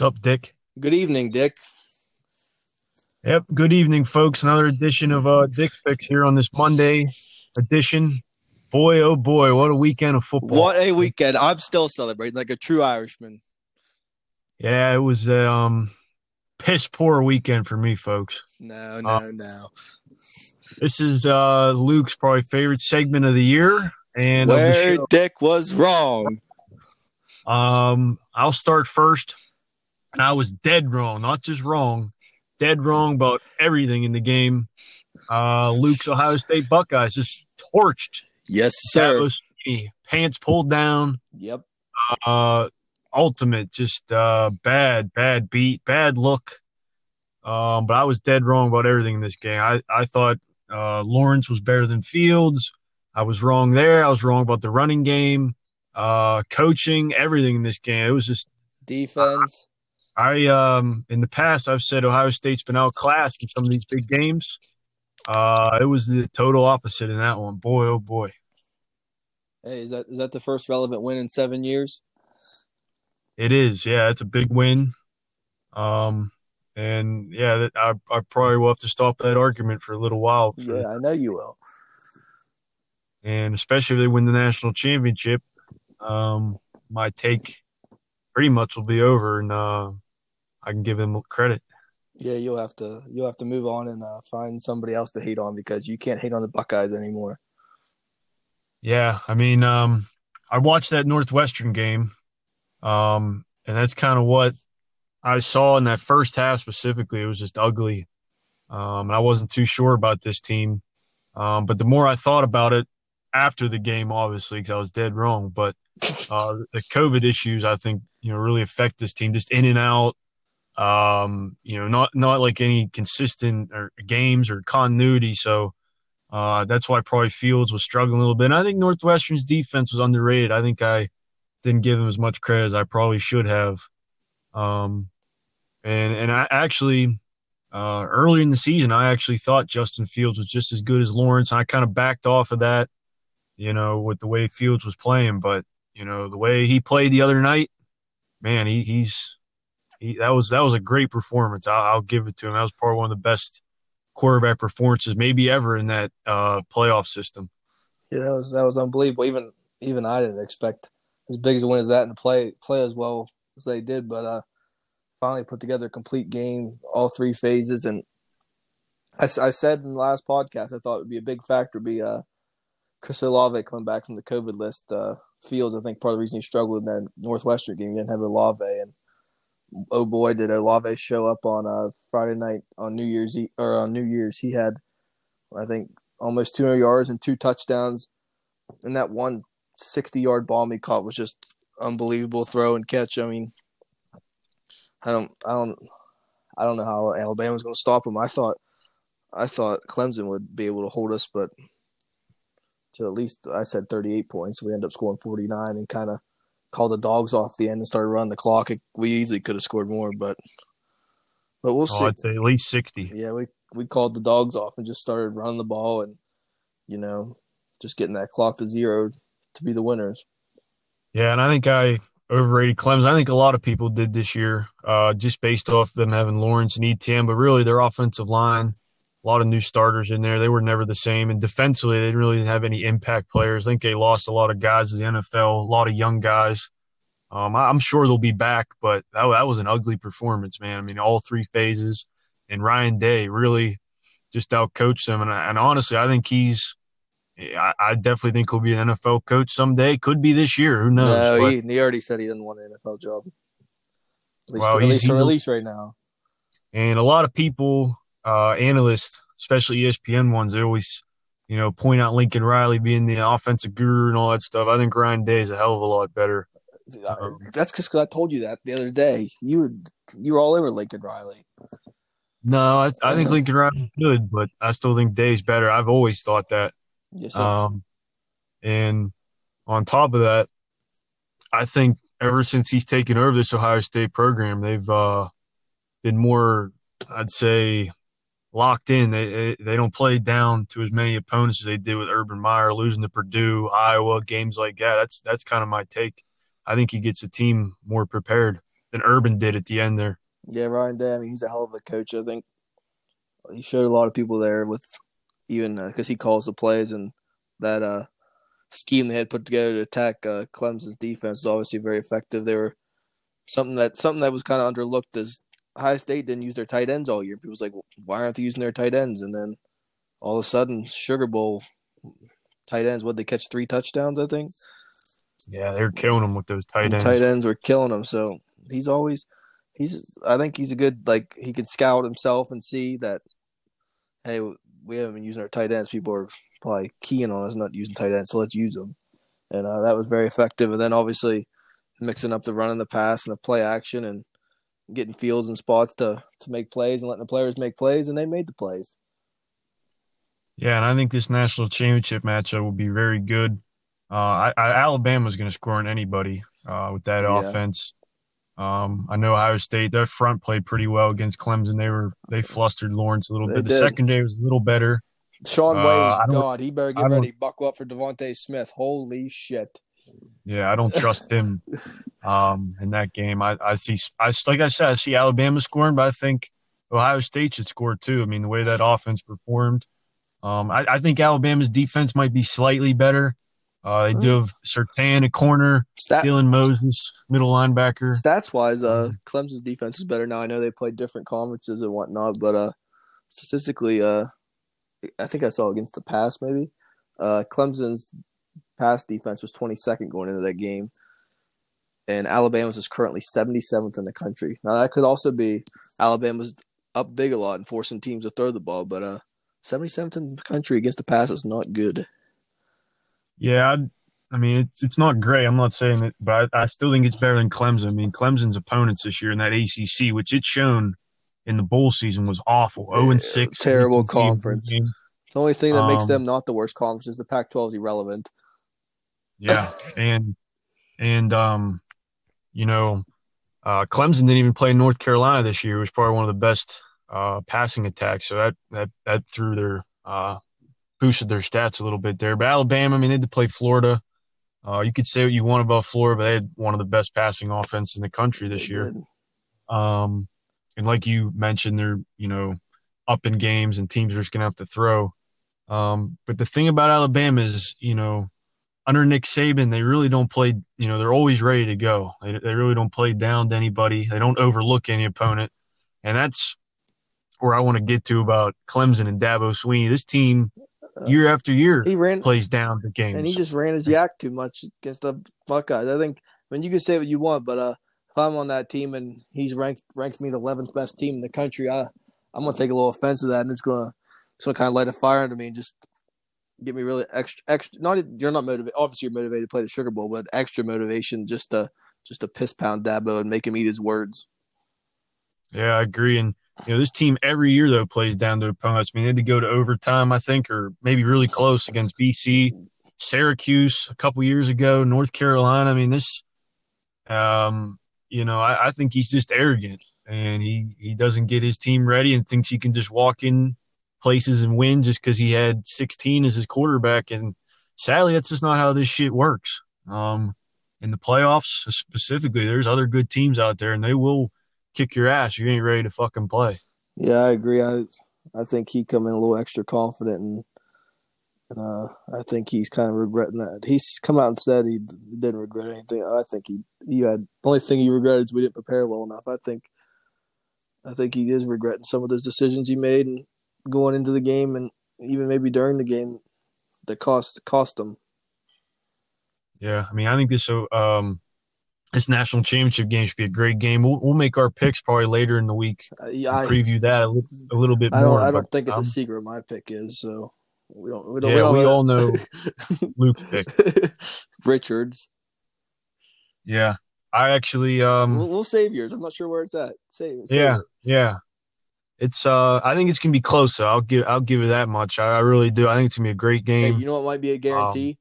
What's up, Dick? Good evening, Dick. Yep. Good evening, folks. Another edition of uh, Dick Picks here on this Monday edition. Boy, oh boy, what a weekend of football! What a weekend! I'm still celebrating like a true Irishman. Yeah, it was a um, piss poor weekend for me, folks. No, no, uh, no. This is uh, Luke's probably favorite segment of the year, and where Dick was wrong. Um, I'll start first, and I was dead wrong, not just wrong, dead wrong about everything in the game. Uh, Luke's Ohio State Buckeyes just torched. Yes, sir. Pants pulled down. Yep. Uh, ultimate, just uh, bad, bad beat, bad look. Um, but I was dead wrong about everything in this game. I, I thought uh, Lawrence was better than Fields. I was wrong there. I was wrong about the running game, uh, coaching, everything in this game. It was just defense. I, um in the past I've said Ohio State's been outclassed in some of these big games. Uh, it was the total opposite in that one. Boy, oh boy. Hey, is that is that the first relevant win in seven years? It is. Yeah, it's a big win. Um, and yeah, I, I probably will have to stop that argument for a little while. For, yeah, I know you will. And especially if they win the national championship, um, my take pretty much will be over, and uh, I can give them credit. Yeah, you'll have to you'll have to move on and uh, find somebody else to hate on because you can't hate on the Buckeyes anymore. Yeah, I mean, um, I watched that Northwestern game, um, and that's kind of what I saw in that first half specifically. It was just ugly. Um, and I wasn't too sure about this team. Um, but the more I thought about it after the game, obviously, because I was dead wrong, but uh, the COVID issues, I think, you know, really affect this team just in and out. Um, you know, not not like any consistent or games or continuity. So uh, that's why probably Fields was struggling a little bit. And I think Northwestern's defense was underrated. I think I didn't give them as much credit as I probably should have. Um, and and I actually uh, early in the season, I actually thought Justin Fields was just as good as Lawrence. And I kind of backed off of that, you know, with the way Fields was playing. But you know, the way he played the other night, man, he, he's he, that was that was a great performance. I'll, I'll, give it to him. That was probably one of the best quarterback performances maybe ever in that uh, playoff system. Yeah, that was that was unbelievable. Even even I didn't expect as big as a win as that and play play as well as they did, but uh, finally put together a complete game, all three phases. And I, I said in the last podcast, I thought it would be a big factor be uh, Chris Olave coming back from the COVID list. Uh, Fields, I think part of the reason he struggled in that Northwestern game, he didn't have Olave. And oh boy, did Olave show up on uh, Friday night on New Year's Eve, or on New Year's. He had, I think, almost 200 yards and two touchdowns. And that one 60 yard bomb he caught was just unbelievable throw and catch. I mean, I don't, I don't, I don't know how Alabama's going to stop him. I thought, I thought Clemson would be able to hold us, but to at least I said 38 points. We end up scoring 49 and kind of called the dogs off the end and started running the clock. We easily could have scored more, but but we'll oh, see. I'd say at least 60. Yeah, we we called the dogs off and just started running the ball and you know just getting that clock to zero to be the winners. Yeah, and I think I overrated Clemson. I think a lot of people did this year, uh, just based off them having Lawrence and Etienne, but really their offensive line, a lot of new starters in there. They were never the same. And defensively, they didn't really have any impact players. I think they lost a lot of guys to the NFL, a lot of young guys. Um, I, am sure they'll be back, but that, that was an ugly performance, man. I mean, all three phases. And Ryan Day really just outcoached them. And, and honestly, I think he's I, definitely think he'll be an NFL coach someday. Could be this year. Who knows? No, he, he, already said he doesn't want an NFL job. At least, well, at least, at least right now. And a lot of people, uh, analysts, especially ESPN ones, they always, you know, point out Lincoln Riley being the offensive guru and all that stuff. I think Ryan Day is a hell of a lot better. Um, That's because I told you that the other day. You were you were all over Lincoln Riley. No, I, I think Lincoln Riley's good, but I still think Day's better. I've always thought that. Yes, sir. Um, and on top of that, I think ever since he's taken over this Ohio State program, they've uh, been more, I'd say, locked in. They they don't play down to as many opponents as they did with Urban Meyer losing to Purdue, Iowa, games like that. That's that's kind of my take. I think he gets a team more prepared. than Urban did at the end there. Yeah, Ryan Day. I mean, he's a hell of a coach. I think he showed a lot of people there with even because uh, he calls the plays and that uh, scheme they had put together to attack uh, Clemson's defense is obviously very effective. They were something that something that was kind of underlooked as Ohio State didn't use their tight ends all year. People was like, why aren't they using their tight ends? And then all of a sudden, Sugar Bowl tight ends. What they catch three touchdowns, I think. Yeah, they're killing them with those tight ends. Tight ends were killing them. So he's always he's. I think he's a good like he could scout himself and see that. Hey, we haven't been using our tight ends. People are probably keying on us not using tight ends, so let's use them. And uh, that was very effective. And then obviously mixing up the run and the pass and the play action and getting fields and spots to to make plays and letting the players make plays, and they made the plays. Yeah, and I think this national championship matchup will be very good. Uh, I, I, Alabama's going to score on anybody uh, with that yeah. offense. Um, I know Ohio State, their front played pretty well against Clemson. They were they flustered Lawrence a little they bit. Did. The secondary was a little better. Shaun Wade, uh, God, he better get ready, buckle up for DeVonta Smith. Holy shit! Yeah, I don't trust him um, in that game. I, I see, I like I said, I see Alabama scoring, but I think Ohio State should score too. I mean, the way that offense performed, um, I, I, think Alabama's defense might be slightly better. Uh, they do have Surtain a corner, Stat- Dylan Moses middle linebacker. Stats wise, uh, mm-hmm. Clemson's defense is better now. I know they play different conferences and whatnot, but uh, statistically, uh, I think I saw against the pass maybe. Uh, Clemson's pass defense was 22nd going into that game, and Alabama's is currently 77th in the country. Now that could also be Alabama's up big a lot and forcing teams to throw the ball, but uh, 77th in the country against the pass is not good. Yeah, I'd, i mean it's it's not great. I'm not saying it, but I, I, still think it's better than Clemson. I mean Clemson's opponents this year in that ACC, which it's shown in the bowl season, was awful. 0 and six, terrible conference. The only thing that makes um, them not the worst conference is the Pac-12 is irrelevant. Yeah, and and um, you know, uh, Clemson didn't even play North Carolina this year, which was probably one of the best uh, passing attacks. So that that that threw their uh, boosted their stats a little bit there. But Alabama, I mean, they had to play Florida. Uh, you could say what you want about Florida, but they had one of the best passing offense in the country this they year. Um, and like you mentioned, they're you know up in games and teams are just gonna have to throw. Um, but the thing about Alabama is, you know, under Nick Saban, they really don't play. You know, they're always ready to go. They, they really don't play down to anybody. They don't overlook any opponent, and that's where I want to get to about Clemson and Dabo Swinney. This team, uh, year after year, he ran plays down the games, and he just ran his yak too much against the Buckeyes. I think. I mean, you can say what you want, but uh, if I'm on that team and he's ranked ranked me the 11th best team in the country, I I'm gonna take a little offense to that, and it's gonna it's gonna kind of light a fire under me and just get me really extra extra. Not you're not motivated. Obviously, you're motivated to play the Sugar Bowl, but extra motivation just to just to piss pound Dabo and make him eat his words. Yeah, I agree. And you know, this team every year though plays down to opponents. I mean, they had to go to overtime, I think, or maybe really close against BC, Syracuse a couple years ago, North Carolina. I mean, this, um, you know, I, I think he's just arrogant and he he doesn't get his team ready and thinks he can just walk in places and win just because he had 16 as his quarterback. And sadly, that's just not how this shit works. Um, in the playoffs specifically, there's other good teams out there, and they will kick your ass. You ain't ready to fucking play. Yeah, I agree. I I think he come in a little extra confident, and, and uh, I think he's kind of regretting that. He's come out and said he didn't regret anything. I think he he had the only thing he regretted is we didn't prepare well enough. I think I think he is regretting some of those decisions he made, and going into the game and even maybe during the game that cost cost them. Yeah, I mean, I think this um this national championship game should be a great game. We'll, we'll make our picks probably later in the week. Uh, I, preview that a, little, a little bit I more. I don't think it's um, a secret. My pick is so we don't. We don't. Yeah, we, don't we all know Luke's pick. Richards. Yeah, I actually um. We'll, we'll, save yours. I'm not sure where it's at. Save. save yeah, it. yeah it's uh I think it's gonna be close. So I'll give I'll give it that much. I, I, really do. I think it's gonna be a great game. Hey, you know what might be a guarantee? Um,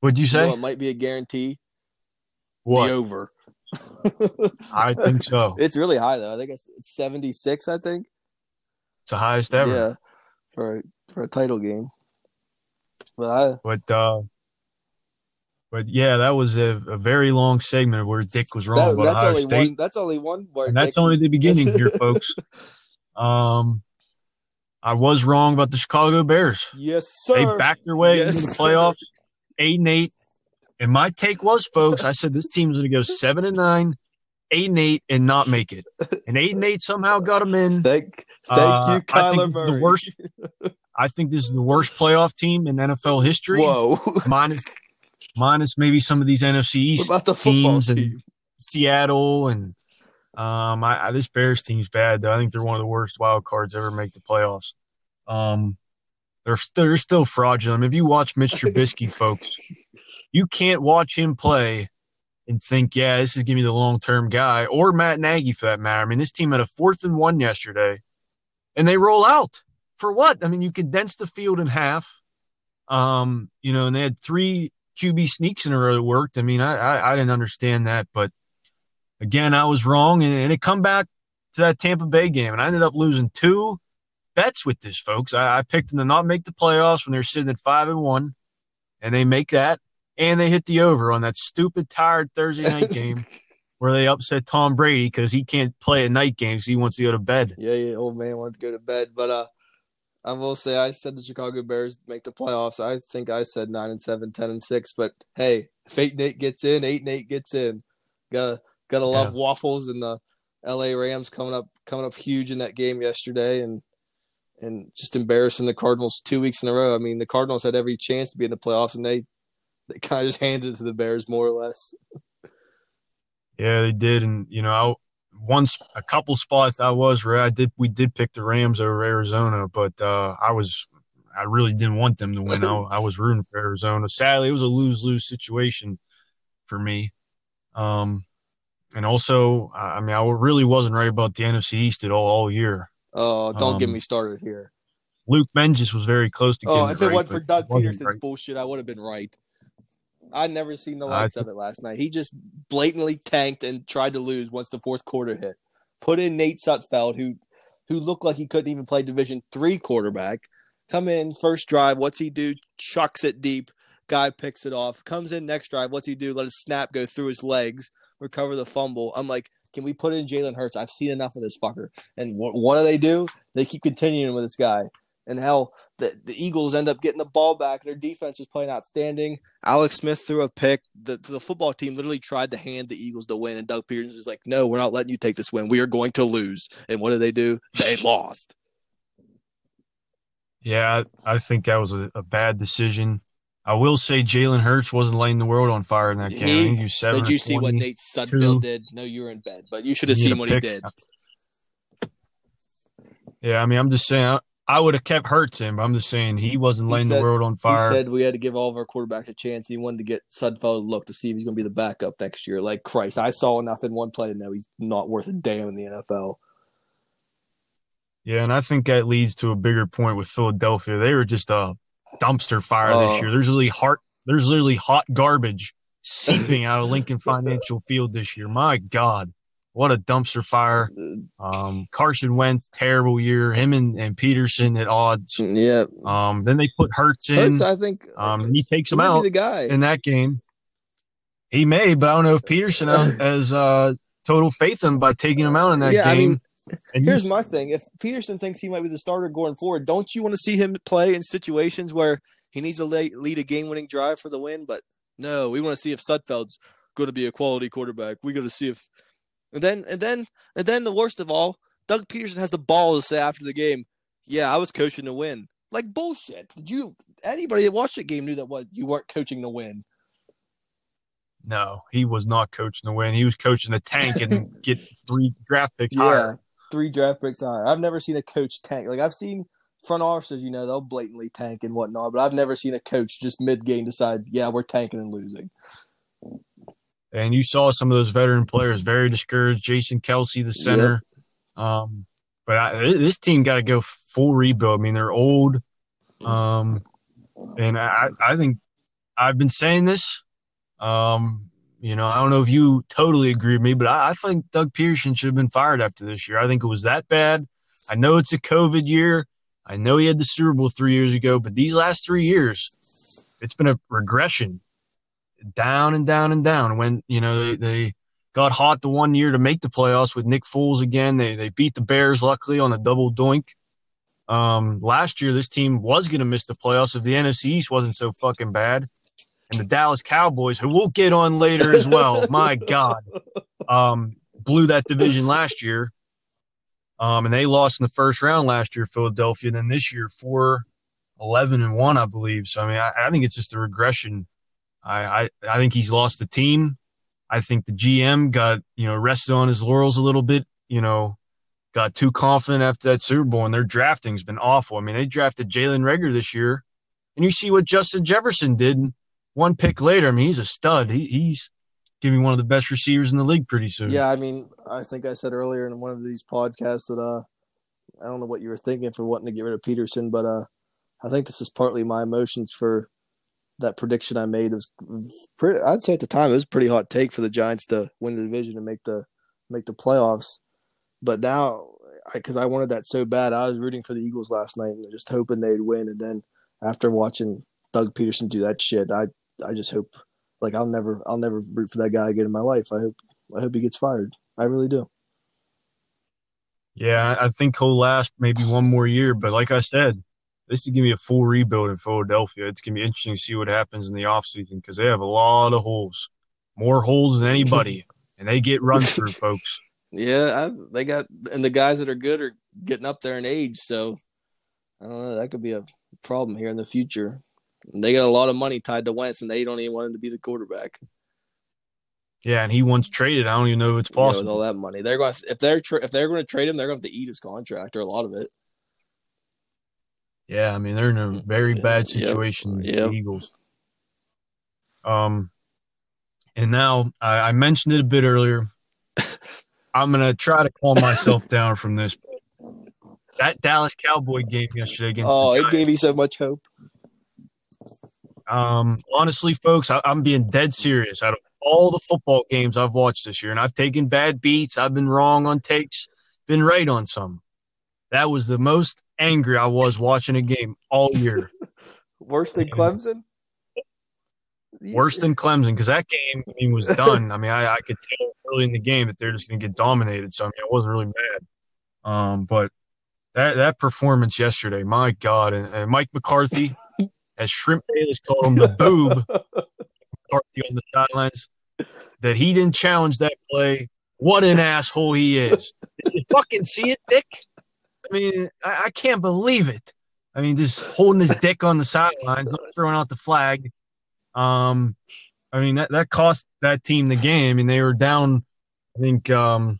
what'd you say? You know might be a guarantee? What? The over. I think so. It's really high though. I think it's it's seventy six, I think. It's the highest ever. Yeah. For for a title game. But I but uh but yeah, that was a, a very long segment where Dick was wrong That- about that's Ohio only State. one. That's only one. and that's Nick. only the beginning here, folks. Um, I was wrong about the Chicago Bears. Yes, sir. They backed their way Yes, into the sir. playoffs, eight and eight. And my take was, folks, I said this team's going to go seven and nine, eight and eight, and not make it. And eight and eight somehow got them in. Thank, thank Uh, you, I think this is the worst. I think this is the worst playoff team in NFL history. Whoa! Minus, minus maybe some of these NFC what East about the football teams and? Seattle and um, I, I, this Bears team's bad though. I think they're one of the worst wild cards ever make the playoffs. Um, they're they're still fraudulent. If you watch Mitch Trubisky, folks, you can't watch him play and think, yeah, this is gonna be the long term guy, or Matt Nagy for that matter. I mean, this team had a fourth and one yesterday, and they roll out for what? I mean, you condense the field in half. Um, you know, and they had three QB sneaks in a row that worked. I mean, I I, I didn't understand that, but again, I was wrong, and, and it come back to that Tampa Bay game, and I ended up losing two bets with this, folks. I, I picked them to not make the playoffs when they're sitting at five and one, and they make that, and they hit the over on that stupid tired Thursday night game where they upset Tom Brady because he can't play at night games. He wants to go to bed. Yeah, yeah, old man wants to go to bed, but uh, I will say I said the Chicago Bears make the playoffs. I think I said nine and seven, 10 and six. But hey, if eight and eight gets in, eight and eight gets in. Gotta gotta love waffles and the L.A. Rams coming up coming up huge in that game yesterday, and and just embarrassing the Cardinals two weeks in a row. I mean, the Cardinals had every chance to be in the playoffs, and they they kind of just handed it to the Bears more or less. Yeah, they did, and you know, I, once a couple spots I was where I did we did pick the Rams over Arizona, but uh, I was I really didn't want them to win. I, I was rooting for Arizona. Sadly, it was a lose lose situation for me. Um, and also, I mean, I really wasn't right about the NFC East at all all year. Oh, don't get Um, me started here. Luke Menges was very close to getting Oh, if it right, wasn't for Doug Pederson's right. bullshit, I would have been right. I'd never seen the I likes of it last night. He just blatantly tanked and tried to lose once the fourth quarter hit. Put in Nate Sudfeld, who who looked like he couldn't even play Division three quarterback. Come in first drive, what's he do? Chucks it deep. Guy picks it off. Comes in next drive, what's he do? Let his snap go through his legs, recover the fumble. I'm like, can we put in Jalen Hurts? I've seen enough of this fucker. And what, what do they do? They keep continuing with this guy. And hell, the, the Eagles end up getting the ball back. Their defense is playing outstanding. Alex Smith threw a pick. The, the football team literally tried to hand the Eagles the win, and Doug Pederson is like, "No, we're not letting you take this win. We are going to lose." And what did they do? They lost. Yeah, I, I think that was a, a bad decision. I will say Jalen Hurts wasn't lighting the world on fire in that game. He- think he was seven. Did you see what Nate. Sudfeld did? No, you were in bed, but you should have seen what he did. Yeah, I mean, I'm just saying, I, I would have kept Hurts in, but I'm just saying he wasn't He lighting said- the world on fire. He said we had to give all of our quarterbacks a chance. He wanted to get Sudfeld look to see if he's going to be the backup next year. Like Christ, I saw enough in one play to know he's not worth a damn in the NFL. yeah, and I think that leads to a bigger point with Philadelphia. They were just a dumpster fire this Oh. year. There's literally heart. There's literally hot garbage seeping out of Lincoln Financial Field this year. My God, what a dumpster fire! Um, Carson Wentz, terrible year. Him and, and Pederson at odds. Yeah, Um, then they put Hurts in. I think. Um, he takes he him out the guy. in that game. He may, but I don't know if Pederson has uh, total faith in him by taking him out in that Yeah, I game. mean, and Here's my thing: if Pederson thinks he might be the starter going forward, don't you want to see him play in situations where he needs to lead a game-winning drive for the win? But no, we want to see if Sudfeld's going to be a quality quarterback. We got to see if, and then and then and then the worst of all, Doug Pederson has the ball to say after the game, "Yeah, I was coaching to win." Like bullshit. Did you? Anybody that watched the game knew that what you weren't coaching to win. no, he was not coaching the win. He was coaching the tank and get three draft picks Yeah, higher. three draft picks higher. I've never seen a coach tank. Like I've seen front officers, you know, they'll blatantly tank and whatnot, but I've never seen a coach just mid game decide, yeah, we're tanking and losing. And you saw some of those veteran players very discouraged. Jason Kelce, the center. Um, but I, this team got to go full rebuild. I mean, they're old. Um, and I, I think I've been saying this. Um, you know, I don't know if you totally agree with me, but I, I think Doug Pederson should have been fired after this year. I think it was that bad. I know it's a COVID year. I know he had the Super Bowl three years ago, but these last three years, it's been a regression. Down and down and down. When you know they, they got hot the one year to make the playoffs with Nick Foles again. They they beat the Bears luckily on a double doink. Um, last year this team was going to miss the playoffs if the NFC East wasn't so fucking bad. And the Dallas Cowboys, who we'll get on later as well, my God, um, blew that division last year. Um, and they lost in the first round last year, Philadelphia. And then this year, four, 11 and one, I believe. So I mean, I, I think it's just a regression. I, I I think he's lost the team. I think the GM got, you know, rested on his laurels a little bit, you know, got too confident after that Super Bowl, and their drafting's been awful. I mean, they drafted Jalen Reagor this year, and you see what Justin Jefferson did one pick later. I mean, he's a stud. He, he's giving one of the best receivers in the league pretty soon. Yeah, I mean, I think I said earlier in one of these podcasts that uh, I don't know what you were thinking for wanting to get rid of Pederson, but uh, I think this is partly my emotions for that prediction I made was pretty. I'd say at the time it was a pretty hot take for the Giants to win the division and make the make the playoffs. But now, because I, I, wanted that so bad, I was rooting for the Eagles last night and just hoping they'd win. And then after watching Doug Pederson do that shit, I I just hope like I'll never I'll never root for that guy again in my life. I hope I hope he gets fired. I really do. Yeah, I think he'll last maybe one more year, but like I said, this is going to be a full rebuild in Philadelphia. It's going to be interesting to see what happens in the offseason because they have a lot of holes, more holes than anybody, and they get run through, folks. Yeah, I, they got, and the guys that are good are getting up there in age. So I don't know. That could be a problem here in the future. And they got a lot of money tied to Wentz, and they don't even want him to be the quarterback. Yeah, and he once traded. I don't even know if it's possible. Yeah, with all that money, they're going. To, if they're tra- if they're going to trade him, they're going to have to eat his contract or a lot of it. Yeah, I mean they're in a very bad situation. Yep. The Eagles. Um, and now I, I mentioned it a bit earlier. I'm gonna try to calm myself down from this. That Dallas Cowboy game yesterday against. Oh, it gave me so much hope. Um, honestly, folks, I, I'm being dead serious. Out of all the football games I've watched this year, and I've taken bad beats, I've been wrong on takes, been right on some. That was the most angry I was watching a game all year. Worse than Clemson? Worse than Clemson because that game I mean, was done. I mean, I, I, could tell early in the game that they're just going to get dominated. So I mean, I wasn't really mad. Um, but that that performance yesterday, my God, and, and Mike McCarthy, as Shrimp Bayless called him, the boob McCarthy on the sidelines, that he didn't challenge that play. What an asshole he is! Did you fucking see it, Dick? I mean, I, I can't believe it. I mean, just holding his dick on the sidelines, throwing out the flag. Um, I mean that that cost that team the game. I mean, they were down, I think, um,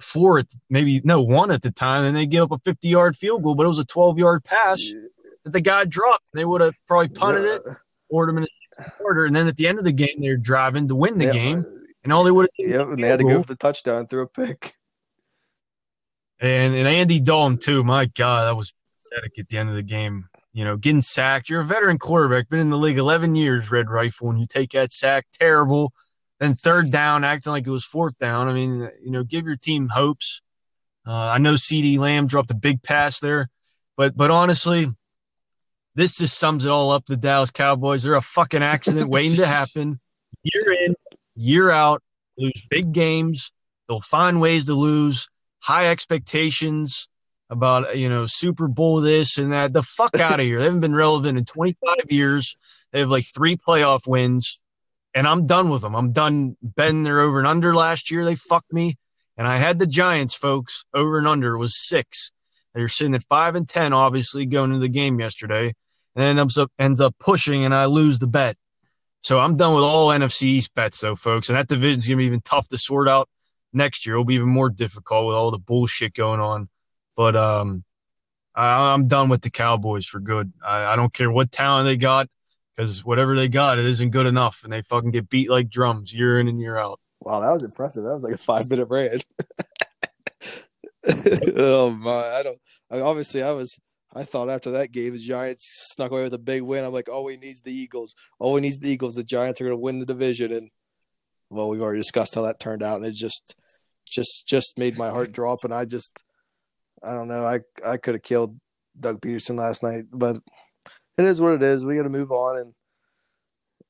four at maybe no one at the time, and they give up a fifty-yard field goal, but it was a twelve-yard pass that the guy dropped. They would have probably punted yeah. it, or him in a quarter, and then at the end of the game, they're driving to win the yeah. game, and all they would have. Yep, and they had to go for the touchdown through a pick. And and Andy Dalton too. My God, that was pathetic at the end of the game. You know, getting sacked. You're a veteran quarterback, been in the league 11 years, Red Rifle, and you take that sack, terrible. Then third down, acting like it was fourth down. I mean, you know, give your team hopes. Uh, I know CeeDee Lamb dropped a big pass there, but but honestly, this just sums it all up. The Dallas Cowboys, they're a fucking accident waiting to happen. Year in, year out, lose big games. They'll find ways to lose high expectations about you know Super Bowl this and that. The fuck out of here! They haven't been relevant in 25 years. They have like three playoff wins, and I'm done with them. I'm done betting their over and under last year. They fucked me, and I had the Giants, folks. Over and under was six. They're sitting at five and ten, obviously going into the game yesterday, and ends up ends up pushing, and I lose the bet. So I'm done with all NFC East bets, though, folks. And that division's gonna be even tough to sort out next year. It'll be even more difficult with all the bullshit going on. But um, I, am done with the Cowboys for good. I, I don't care what talent they got because whatever they got, it isn't good enough, and they fucking get beat like drums year in and year out. Wow, that was impressive. That was like a five minute rant. oh my! I don't. I, obviously, I was. I thought after that game, the Giants snuck away with a big win. I'm like, all we needs the Eagles. All we needs the Eagles. The Giants are going to win the division, and well, we've already discussed how that turned out, and it just, just, just made my heart drop. And I just, I don't know, I, I could have killed Doug Pederson last night, but it is what it is. We got to move on and,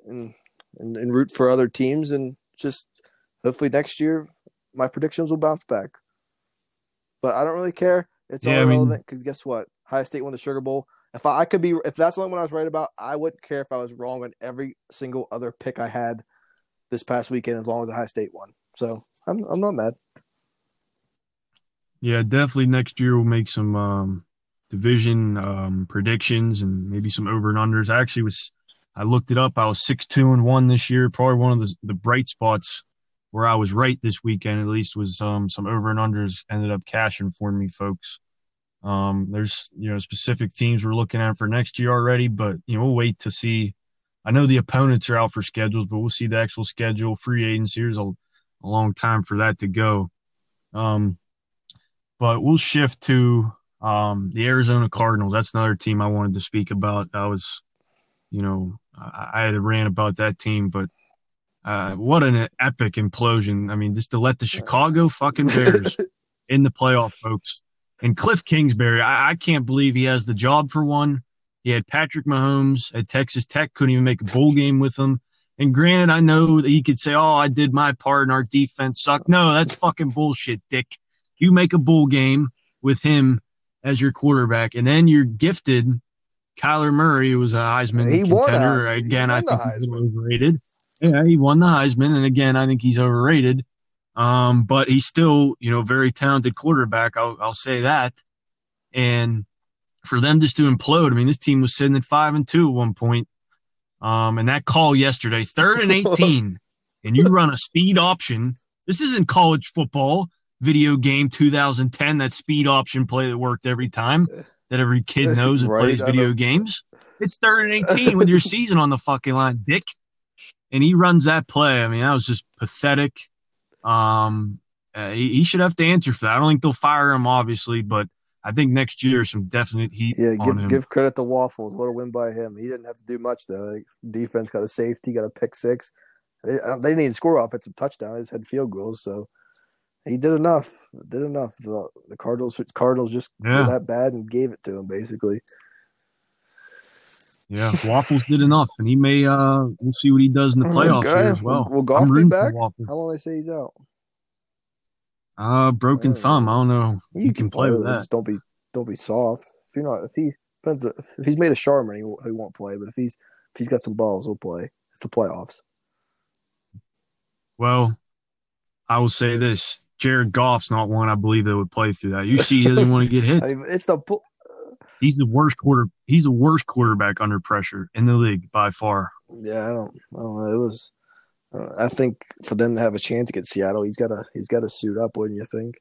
and and, and root for other teams, and just hopefully next year my predictions will bounce back. But I don't really care. It's Yeah, all I mean- relevant because guess what? High State won the Sugar Bowl. If I, I could be, if that's the only one I was right about, I wouldn't care if I was wrong on every single other pick I had this past weekend, as long as Ohio State won. So I'm I'm not mad. Yeah, definitely next year we'll make some um, division um, predictions and maybe some over and unders. I actually was I looked it up. I was six two and one this year. Probably one of the the bright spots where I was right this weekend at least was um, some over and unders ended up cashing for me, folks. Um, there's you know specific teams we're looking at for next year already, but you know we'll wait to see. I know the opponents are out for schedules, but we'll see the actual schedule. Free agency there's a, a long time for that to go. Um, but we'll shift to um, the Arizona Cardinals. That's another team I wanted to speak about. I was, you know, I, I had a rant about that team, but uh, what an epic implosion! I mean, just to let the Chicago fucking Bears in the playoff, folks. And Kliff Kingsbury, I, I can't believe he has the job for one. He had Patrick Mahomes at Texas Tech, couldn't even make a bowl game with him. And granted, I know that he could say, "Oh, I did my part, and our defense sucked." No, that's fucking bullshit, Dick. You make a bowl game with him as your quarterback, and then you're gifted Kyler Murray, who was a Heisman He contender. a- he Again, I think he's overrated. Yeah, he won the Heisman, and again, I think he's overrated. Um, but he's still, you know, very talented quarterback. I'll, I'll say that. And for them just to implode, I mean, this team was sitting at five and two at one point. Um, and that call yesterday, third and 18, and you run a speed option. This isn't college football video game 2010, that speed option play that worked every time that every kid knows that Right, plays video games. It's third and 18 with your season on the fucking line, dick. And he runs that play. I mean, that was just pathetic. Um, uh, he, he should have to answer for that. I don't think they'll fire him, obviously, but I think next year some definite heat Yeah, on give give credit to Waffles. What a win by him. He didn't have to do much though. Like, defense got a safety, got a pick six. They, uh, they didn't even score offensive touchdown. They just had field goals, so he did enough. Did enough. The, the Cardinals Cardinals just Yeah. were that bad and gave it to him basically. Yeah, Waffles did enough, and he may. Uh, we'll see what he does in the playoffs here as well. Will Goff I'm be back? How long they say he's out? Uh, broken thumb. I don't know. You, can play with it. that. Don't be don't be soft. If you're not, if he depends. If he's made a Charmin, he, won't- he won't play. But if he's if he's got some balls, he'll play. It's the playoffs. Well, I will say this: Jared Goff's not one I believe that would play through that. You see, he doesn't want to get hit. I mean, it's the bu- He's the worst quarter. He's the worst quarterback under pressure in the league by far. Yeah, I don't, I don't know. It was. Uh, I think for them to have a chance against Seattle, he's got to he's got to suit up, wouldn't you think?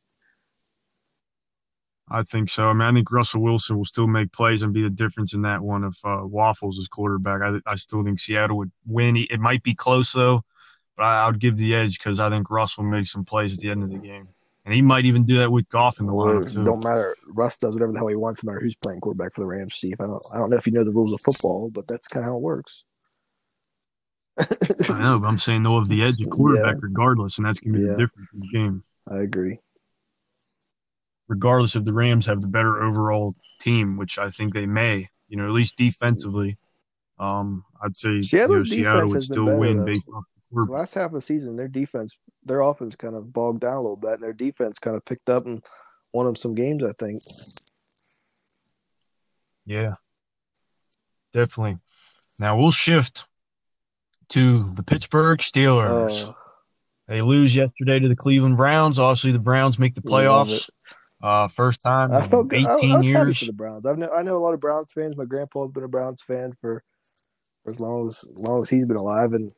I think so. I mean, I think Russell Wilson will still make plays and be the difference in that one if uh, Waffles is quarterback. I, I still think Seattle would win. It might be close though, but I, I would give the edge because I think Russell will make some plays at the end of the game, and he might even do that with Goff in the lineup it too. don't matter. Russ does whatever the hell he wants, no matter who's playing quarterback for the Rams. Steve, I don't I don't know if you know the rules of football, but that's kind of how it works. I know, but I'm saying they'll have the edge of quarterback regardless, and that's going to be Yeah. the difference in the game. I agree. Regardless if the Rams have the better overall team, which I think they may, you know, at least defensively. Um, I'd say you know, Seattle would still better, win based off the The quarterback. last half of the season, their defense, their offense kind of bogged down a little bit, and their defense kind of picked up and won them some games. I think. Yeah, definitely. Now we'll shift to the Pittsburgh Steelers. Uh, They lose yesterday to the Cleveland Browns. Obviously, the Browns make the playoffs. Uh, first time I felt in good. I, I 18 years. for the Browns. I've know, I know a lot of Browns fans. My grandpa's been a Browns fan for, for as long as, as long as he's been alive, and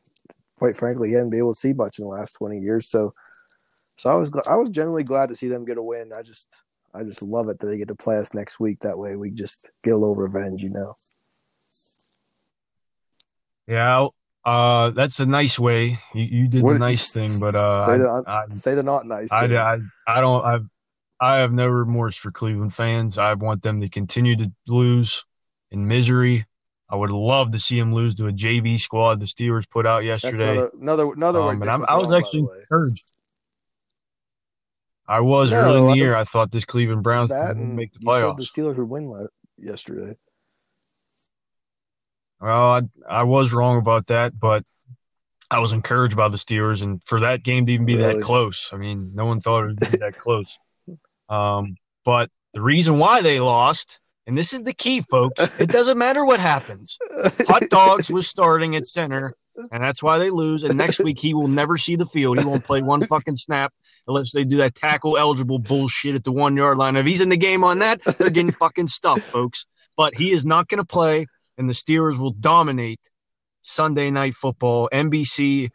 quite frankly, he hadn't been able to see much in the last twenty years. So, so I was I was generally glad to see them get a win. I just I just love it that they get to play us next week. That way, we just get a little revenge, you know. Yeah, uh, that's a nice way. You, you did What- the nice thing, but uh, say I, the, I, say the not nice. I. I, I don't. I, I have no remorse for Cleveland fans. I want them to continue to lose in misery. I would love to see them lose to a JV squad the Steelers put out That's yesterday. another another another Um, way and I'm, was I was wrong, by the actually encouraged. I was No, early in the I- year. I thought this Cleveland Browns would make the playoffs. the Steelers would win yesterday. Well, I, I was wrong about that, but I was encouraged by the Steelers, and for that game to even be Really? that close, I mean, no one thought it would be that close. Um, but the reason why they lost, and this is the key, folks, it doesn't matter what happens. Hot Dogs was starting at center, and that's why they lose. And next week he will never see the field. He won't play one fucking snap unless they do that tackle eligible bullshit at the one yard line. If he's in the game on that, they're getting fucking stuffed, folks. But he is not going to play, and the Steelers will dominate Sunday night football, NBC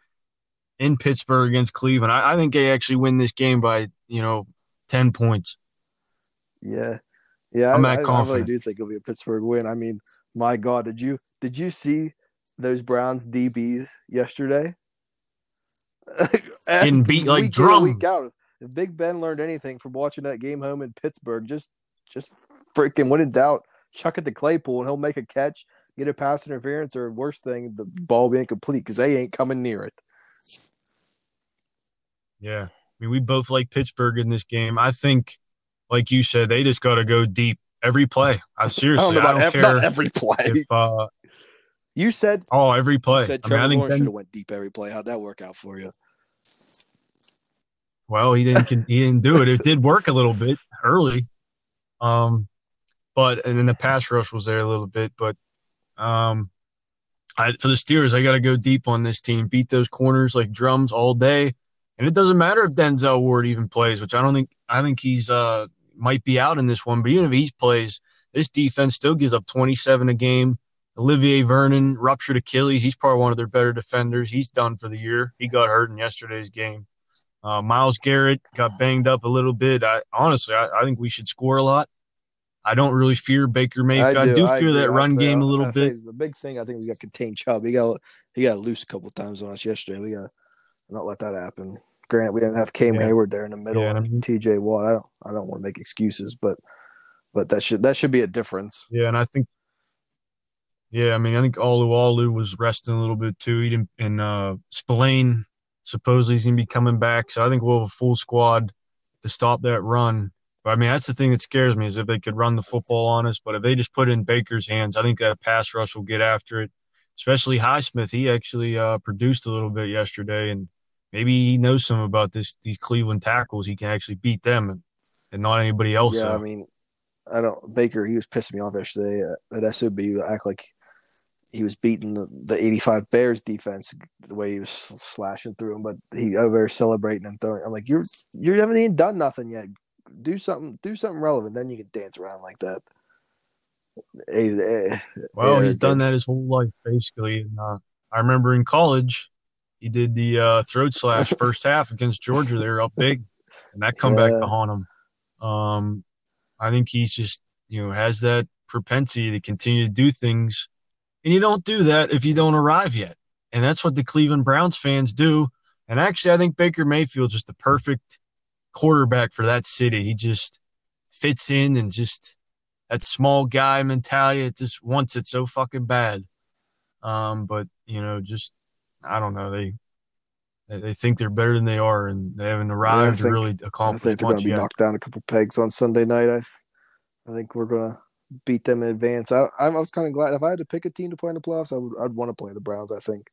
in Pittsburgh against Cleveland. I, I think they actually win this game by you know ten points. Yeah, yeah. I'm I, that I- I really do think it'll be a Pittsburgh win. I mean, my God, did you did you see those Browns DBs yesterday? Getting beat like Week and week out. If Big Ben learned anything from watching that game home in Pittsburgh, just just freaking when in doubt, chuck it to Claypool and he'll make a catch, get a pass interference, or worst thing, the ball being complete because they ain't coming near it. Yeah. I mean, we both like Pittsburgh in this game. I think, like you said, they just got to go deep every play. I I don't seriously, I don't, ev- care not every play. if uh, you said oh every play. said I mean, I Lawrence should have went deep every play. How'd that work out for you? well, he didn't he didn't do it. It did work a little bit early, um, but and then the pass rush was there a little bit, but um, I, for the Steelers, I got to go deep on this team, beat those corners like drums all day, and it doesn't matter if Denzel Ward even plays, which I don't think I think he's uh might be out in this one, but even if he plays, this defense still gives up 27 a game. Olivier Vernon ruptured Achilles. He's probably one of their better defenders. He's done for the year. He got hurt in yesterday's game. Uh, Myles Garrett got banged up a little bit. I honestly, I, I think we should score a lot. I don't really fear Baker Mayfield. I do, fear agree. that run game a little bit. The big thing I think we got contained Chubb. He got he got loose a couple times on us yesterday. We got to not let that happen. Granted, we didn't have Cam Yeah. Hayward there in the middle Yeah, and I T.J. Watt. I don't I don't want to make excuses, but but that should that should be a difference. Yeah, and I think, yeah, I mean, I think Alu was resting a little bit too. He didn't, and uh, Spillane supposedly he's gonna be coming back, so I think we'll have a full squad to stop that run. But I mean, that's the thing that scares me is if they could run the football on us. But if they just put it in Baker's hands, I think that pass rush will get after it. Especially Highsmith, he actually uh, produced a little bit yesterday, and maybe he knows some about this these Cleveland tackles. He can actually beat them and, and not anybody else. yeah, so. I mean, I don't Baker. He was pissing me off yesterday at, at SOB. Act like he was beating the, the 85 Bears defense the way he was slashing through them, but he over there celebrating and throwing. I'm like, you're you haven't even done nothing yet. Do something, do something relevant. Then you can dance around like that. Well, he's done that his whole life, basically. And uh, I remember in college, he did the uh, throat slash first half against Georgia. They were up big, and that comeback Yeah. to haunt him. Um, I think he's just you know has that propensity to continue to do things, and you don't do that if you don't arrive yet. And that's what the Cleveland Browns fans do. And actually, I think Baker Mayfield's just the perfect quarterback for that city. He just fits in and just that small guy mentality. It just wants it so fucking bad. Um, but you know, just I don't know. They they, think they're better than they are, and they haven't arrived to think- really I accomplish think they're going much to be yet. knocked down a couple pegs on Sunday night. I, I think we're going to beat them in advance. I, I was kind of glad if I had to pick a team to play in the playoffs, I would I'd want to play the Browns. I think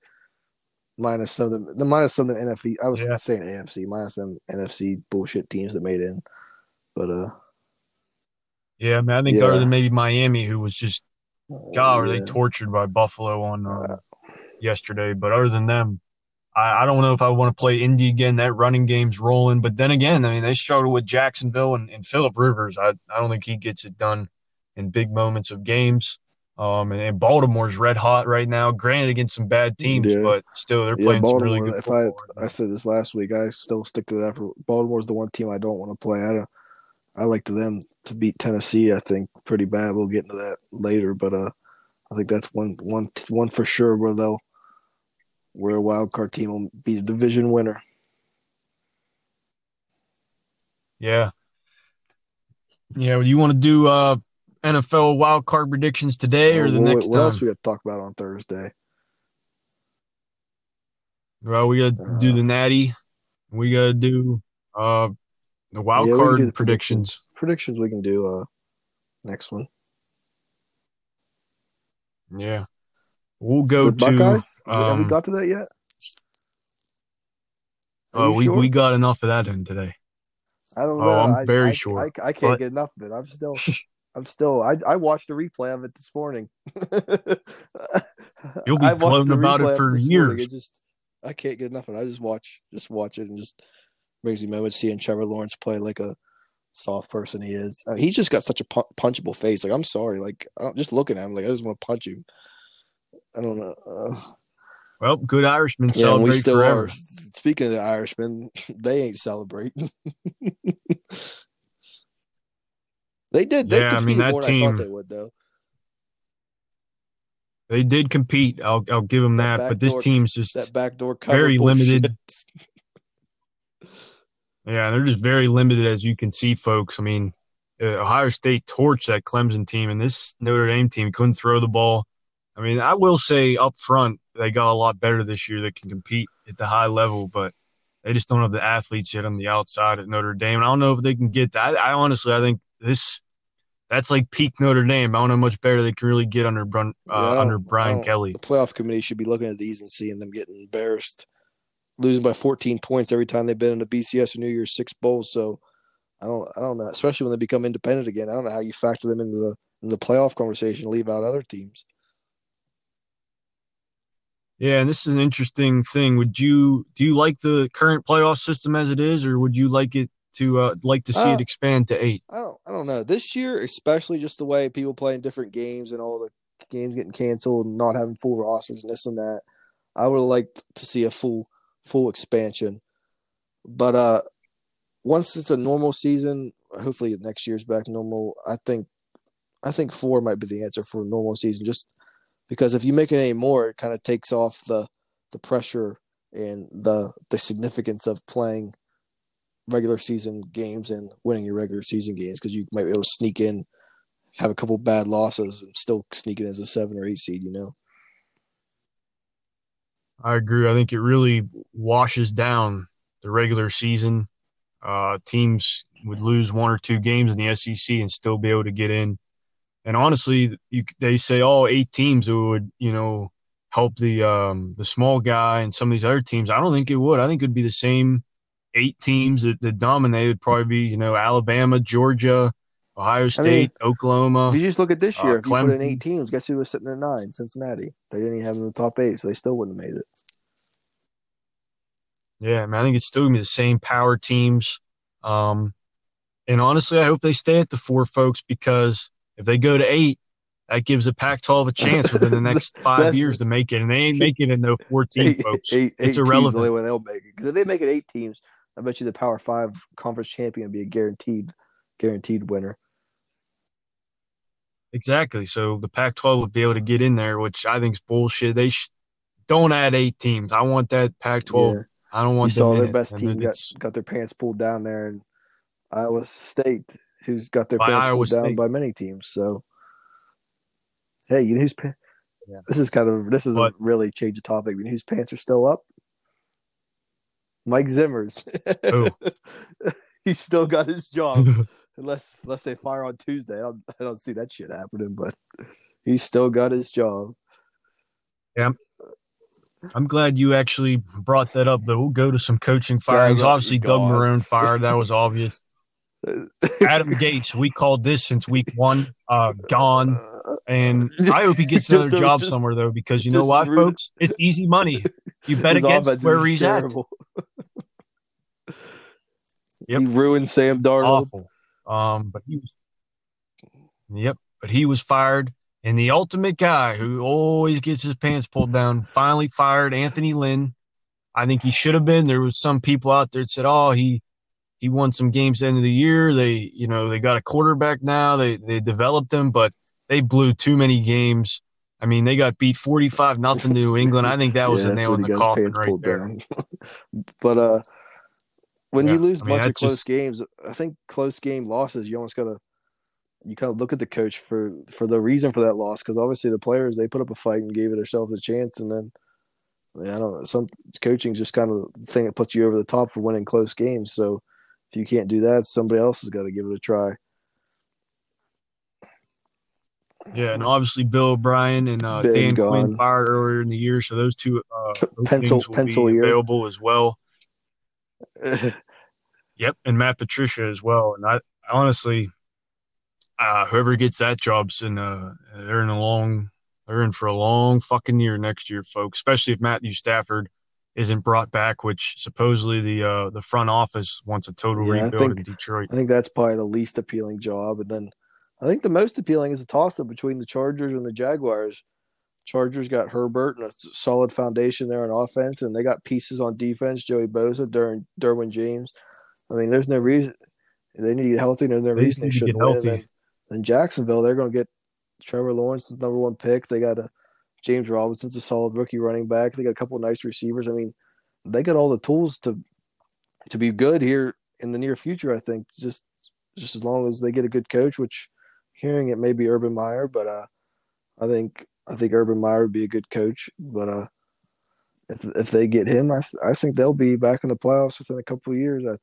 minus some of the, the minus some of the NFC. I was Yeah. saying AFC minus them NFC bullshit teams that made in. But uh, Yeah, I mean, I think Yeah. other than maybe Miami, who was just God, were yeah. they tortured by Buffalo on uh, yesterday? But other than them, I, I don't know if I want to play Indy again. That running game's rolling, but then again, I mean, they struggle with Jacksonville and, and Philip Rivers. I, I don't think he gets it done in big moments of games. Um, and, and Baltimore's red hot right now. Granted, against some bad teams, Yeah. but still, they're Yeah, playing some Baltimore. really good if football. I I said this last week, I still stick to that. For Baltimore's the one team I don't want to play. I don't. I like to them to beat Tennessee. I think pretty bad. We'll get into that later, but uh, I think that's one one one for sure where they'll where a wild card team will be the division winner. Yeah. Yeah. You want to do uh, NFL wild card predictions today or the what, next what time? else we got to talk about on Thursday? Well, we got to do the natty. We got to do uh, the wild Yeah, card the predictions. Predictions we can do uh next one. Yeah. We'll go to Buckeyes. Have we um, got to that yet? Oh, we, sure? we got enough of that in today. I don't Oh, know. I'm I, very I, sure, I, I can't but- get enough of it. I'm still, I'm still. I, I watched a replay of it this morning. You'll be gloating about it for years. It just, I can't get enough of it. I just watch, just watch it, and just brings me moments seeing Trevor Lawrence play like a soft person he is. I mean, he's just got such a pu- punchable face. Like I'm sorry, like I don't, just looking at him, like I just want to punch him. I don't know. Uh, Well, good Irishmen yeah, and we still forever. are. Speaking of the Irishmen, they ain't celebrating. they did. They Yeah, I mean, that more than I thought team- they would, though. They did compete. I'll I'll give them That that. But this backdoor- team's just That backdoor Very bullshit. limited. yeah, they're just very limited as you can see, folks. I mean, uh, Ohio State torched that Clemson team, and this Notre Dame team couldn't throw the ball. I mean, I will say up front they got a lot better this year that can compete at the high level, but they just don't have the athletes yet on the outside at Notre Dame. And I don't know if they can get that. I, I honestly, I think this that's like peak Notre Dame. I don't know how much better they can really get under Brun, uh, under Brian Kelly. The playoff committee should be looking at these and seeing them getting embarrassed, losing by 14 points every time they've been in the BCS or New Year's Six bowl. So I don't, I don't know. Especially when they become independent again, I don't know how you factor them into the in the playoff conversation. Leave out other teams. Yeah, and this is an interesting thing. Would you do you like the current playoff system as it is, or would you like it to uh, like to see Uh, it expand to eight? I don't, I don't know. This year, especially just the way people playing different games and all the games getting canceled and not having full rosters and this and that, I would like to see a full full expansion. But uh, once it's a normal season, hopefully next year's back normal. I think, I think four might be the answer for a normal season. Just because if you make it any more, it kind of takes off the the pressure and the the significance of playing regular season games and winning your regular season games because you might be able to sneak in, have a couple bad losses, and still sneak in as a seven or eight seed. You know, I agree. I think it really washes down the regular season. Uh, teams would lose one or two games in the SEC and still be able to get in. And honestly, you, they say, all oh, eight teams would, you know, help the um, the small guy and some of these other teams. I don't think it would. I think it would be the same eight teams that, that dominate. It'd probably be, you know, Alabama, Georgia, Ohio State, Oklahoma. if you just look at this uh, year, if you put in eight teams, guess who was sitting at nine? Cincinnati. They didn't even have them in the top eight, so they still wouldn't have made it. Yeah, I, mean, I think it's still gonna be the same power teams. Um, and honestly, I hope they stay at the four folks because if they go to eight, that gives the Pac-12 a chance within the next five years to make it, and they ain't making it no fourteen folks. eight- eight it's teams the irrelevant. only way they'll make it. Because if they make it eight teams, I bet you the Power Five conference champion will be a guaranteed, guaranteed winner. Exactly. So the Pac-12 would be able to get in there, which I think is bullshit. They sh- don't add eight teams. I want that Pac-12. Yeah. I don't You want saw them in their best team got, got their pants pulled down there, and Iowa State, who's got their pants Iowa pulled down by many teams. So, hey, you know who's pa- Yeah. this is kind of this is But- a really change of topic. You know whose pants are still up? Mike Zimmer's. Who? He's still got his job unless unless they fire on Tuesday. I don't, I don't see that shit happening, but he still got his job. Yeah, I'm glad you actually brought that up. Though we'll go to some coaching firings. oh, Obviously, Doug. Marrone fired. That was obvious. Adam Gase, we called this since week one, uh, gone. And I hope he gets another was job just- somewhere though, because you know just why, rude. folks? It's easy money. You bet against where he's at. Yep. He ruined Sam Darnold. Awful. Um, but he was, yep. But he was fired, and the ultimate guy who always gets his pants pulled down finally fired Anthony Lynn. I think he should have been. There was some people out there that said, "Oh, he he won some games at the end of the year. They, you know, they got a quarterback now. They they developed him, but they blew too many games. I mean, they got beat forty-five nothing to New England. I think that was Yeah, a that's nail in the coffin right there. but uh, when you Yeah, lose I a bunch of close just- games, I think close game losses, you almost gotta you kind of look at the coach for for the reason for that loss because obviously the players they put up a fight and gave it themselves a chance, and then yeah, I don't know some coaching just kind of the thing that puts you over the top for winning close games. So if you can't do that, somebody else has got to give it a try. Yeah, and obviously Bill O'Brien and uh, Dan gone. Quinn fired earlier in the year, so those two uh, Pencil- will pencil be year. available as well. yep, and Matt Patricia as well. And I honestly, uh, whoever gets that job's in a, they're in a long, they're in for a long fucking year next year, folks. Especially if Matthew Stafford isn't brought back, which supposedly the uh, the front office wants a total yeah, rebuild think, in Detroit. I think that's probably the least appealing job, and then I think the most appealing is a toss up between the Chargers and the Jaguars. Chargers got Herbert and a solid foundation there on offense, and they got pieces on defense. Joey Bosa, Derwin James. I mean, there's no reason they need to get healthy. There's no they reason they shouldn't win. Healthy. Then, Jacksonville, they're going to get Trevor Lawrence, the number one pick. They got a James Robinson's a solid rookie running back. They got a couple nice receivers. I mean, they got all the tools to to be good here in the near future. I think just just as long as they get a good coach, which hearing it may be Urban Meyer, but uh, I think I think Urban Meyer would be a good coach, but uh, if if they get him, I I think they'll be back in the playoffs within a couple of years. I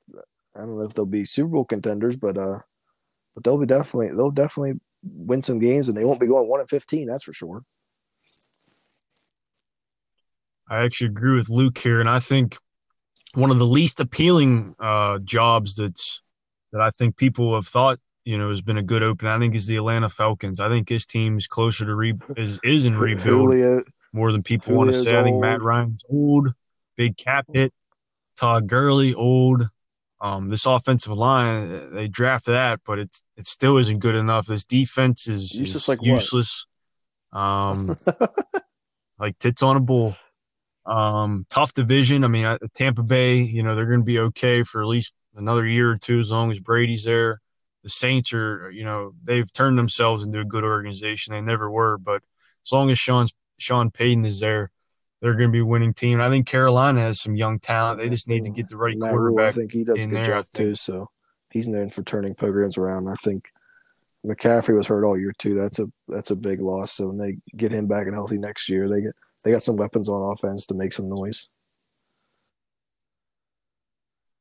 I don't know if they'll be Super Bowl contenders, but uh, but they'll be definitely they'll definitely win some games, and they won't be going one and fifteen. That's for sure. I actually agree with Luke here, and I think one of the least appealing uh, jobs that's that I think people have thought you know, has been a good open. I think is the Atlanta Falcons. I think his team's closer to re is is in rebuild Julio, more than people want to say. Old. I think Matt Ryan's old, big cap hit. Todd Gurley old. Um, this offensive line, they draft that, but it's it still isn't good enough. This defense is, is like useless. Um, like tits on a bull. Um, tough division. I mean, Tampa Bay, you know, they're going to be okay for at least another year or two as long as Brady's there the Saints are, you know, they've turned themselves into a good organization. They never were, but as long as Sean's Sean Payton is there, they're going to be a winning team. And I think Carolina has some young talent. They just need to get the right Matt quarterback. Rhule, I think he does a good there, job too. So he's known for turning programs around. I think McCaffrey was hurt all year too. That's a that's a big loss. So when they get him back and healthy next year, they get they got some weapons on offense to make some noise.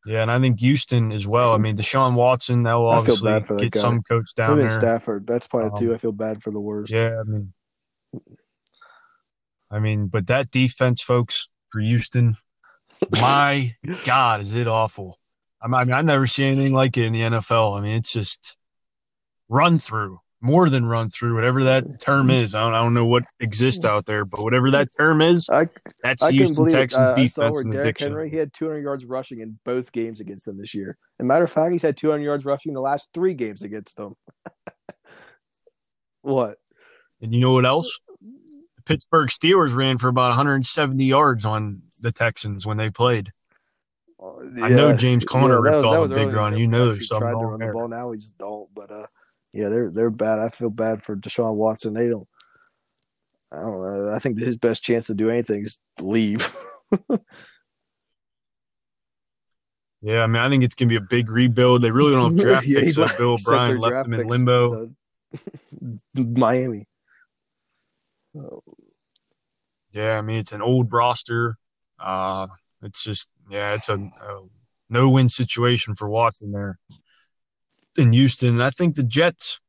Yeah, and I think Houston as well. I mean, Deshaun Watson, that will obviously get guy. some coach down Him there. Stafford, that's probably um, two. I feel bad for the worst. Yeah, I mean, I mean, but that defense, folks, for Houston, my God, is it awful? I mean, I've never seen anything like it in the NFL. I mean, it's just run through more than run through whatever that term is. I don't, I don't know what exists out there, but whatever that term is, I, that's I Houston Texans uh, defense and addiction. Henry, he had 200 yards rushing in both games against them this year. And matter of fact, he's had 200 yards rushing in the last three games against them. what? And you know what else? Pittsburgh Steelers ran for about 170 yards on the Texans when they played. Yeah, I know James Conner yeah, ripped was, off a big run. You know there's something tried to run there. the ball. Now we just don't. But uh, yeah, they're they're bad. I feel bad for Deshaun Watson. They don't. I don't know. I think his best chance to do anything is leave. yeah, I mean, I think it's gonna be a big rebuild. They really don't have draft yeah, picks. So Bill O'Brien left them in limbo. Miami. Yeah, I mean, it's an old roster. Uh, it's just yeah, it's a, a no-win situation for Watson there in Houston. I think the Jets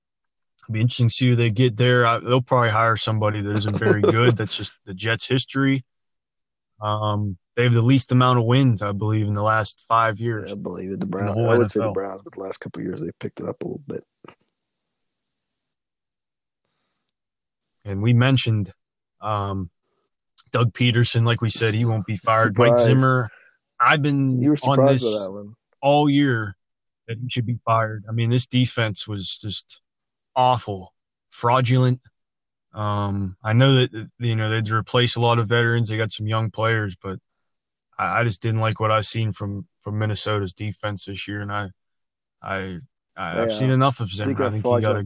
will be interesting to see who they get there. I, they'll probably hire somebody that isn't very good. That's just the Jets' history. Um, they have the least amount of wins, I believe, in the last five years. Yeah, I believe it. The Browns. I would NFL. say the Browns, but the last couple years they picked it up a little bit. And we mentioned um, Doug Pederson. like we said, he won't be fired. Mike Zimmer, I've been on this all year that he should be fired. I mean, this defense was just awful, fraudulent. Um, I know that you know they'd replace a lot of veterans. They got some young players, but I, I, just didn't like what I've seen from from Minnesota's defense this year, and I, I, I have seen enough of Zimmer. I think he got to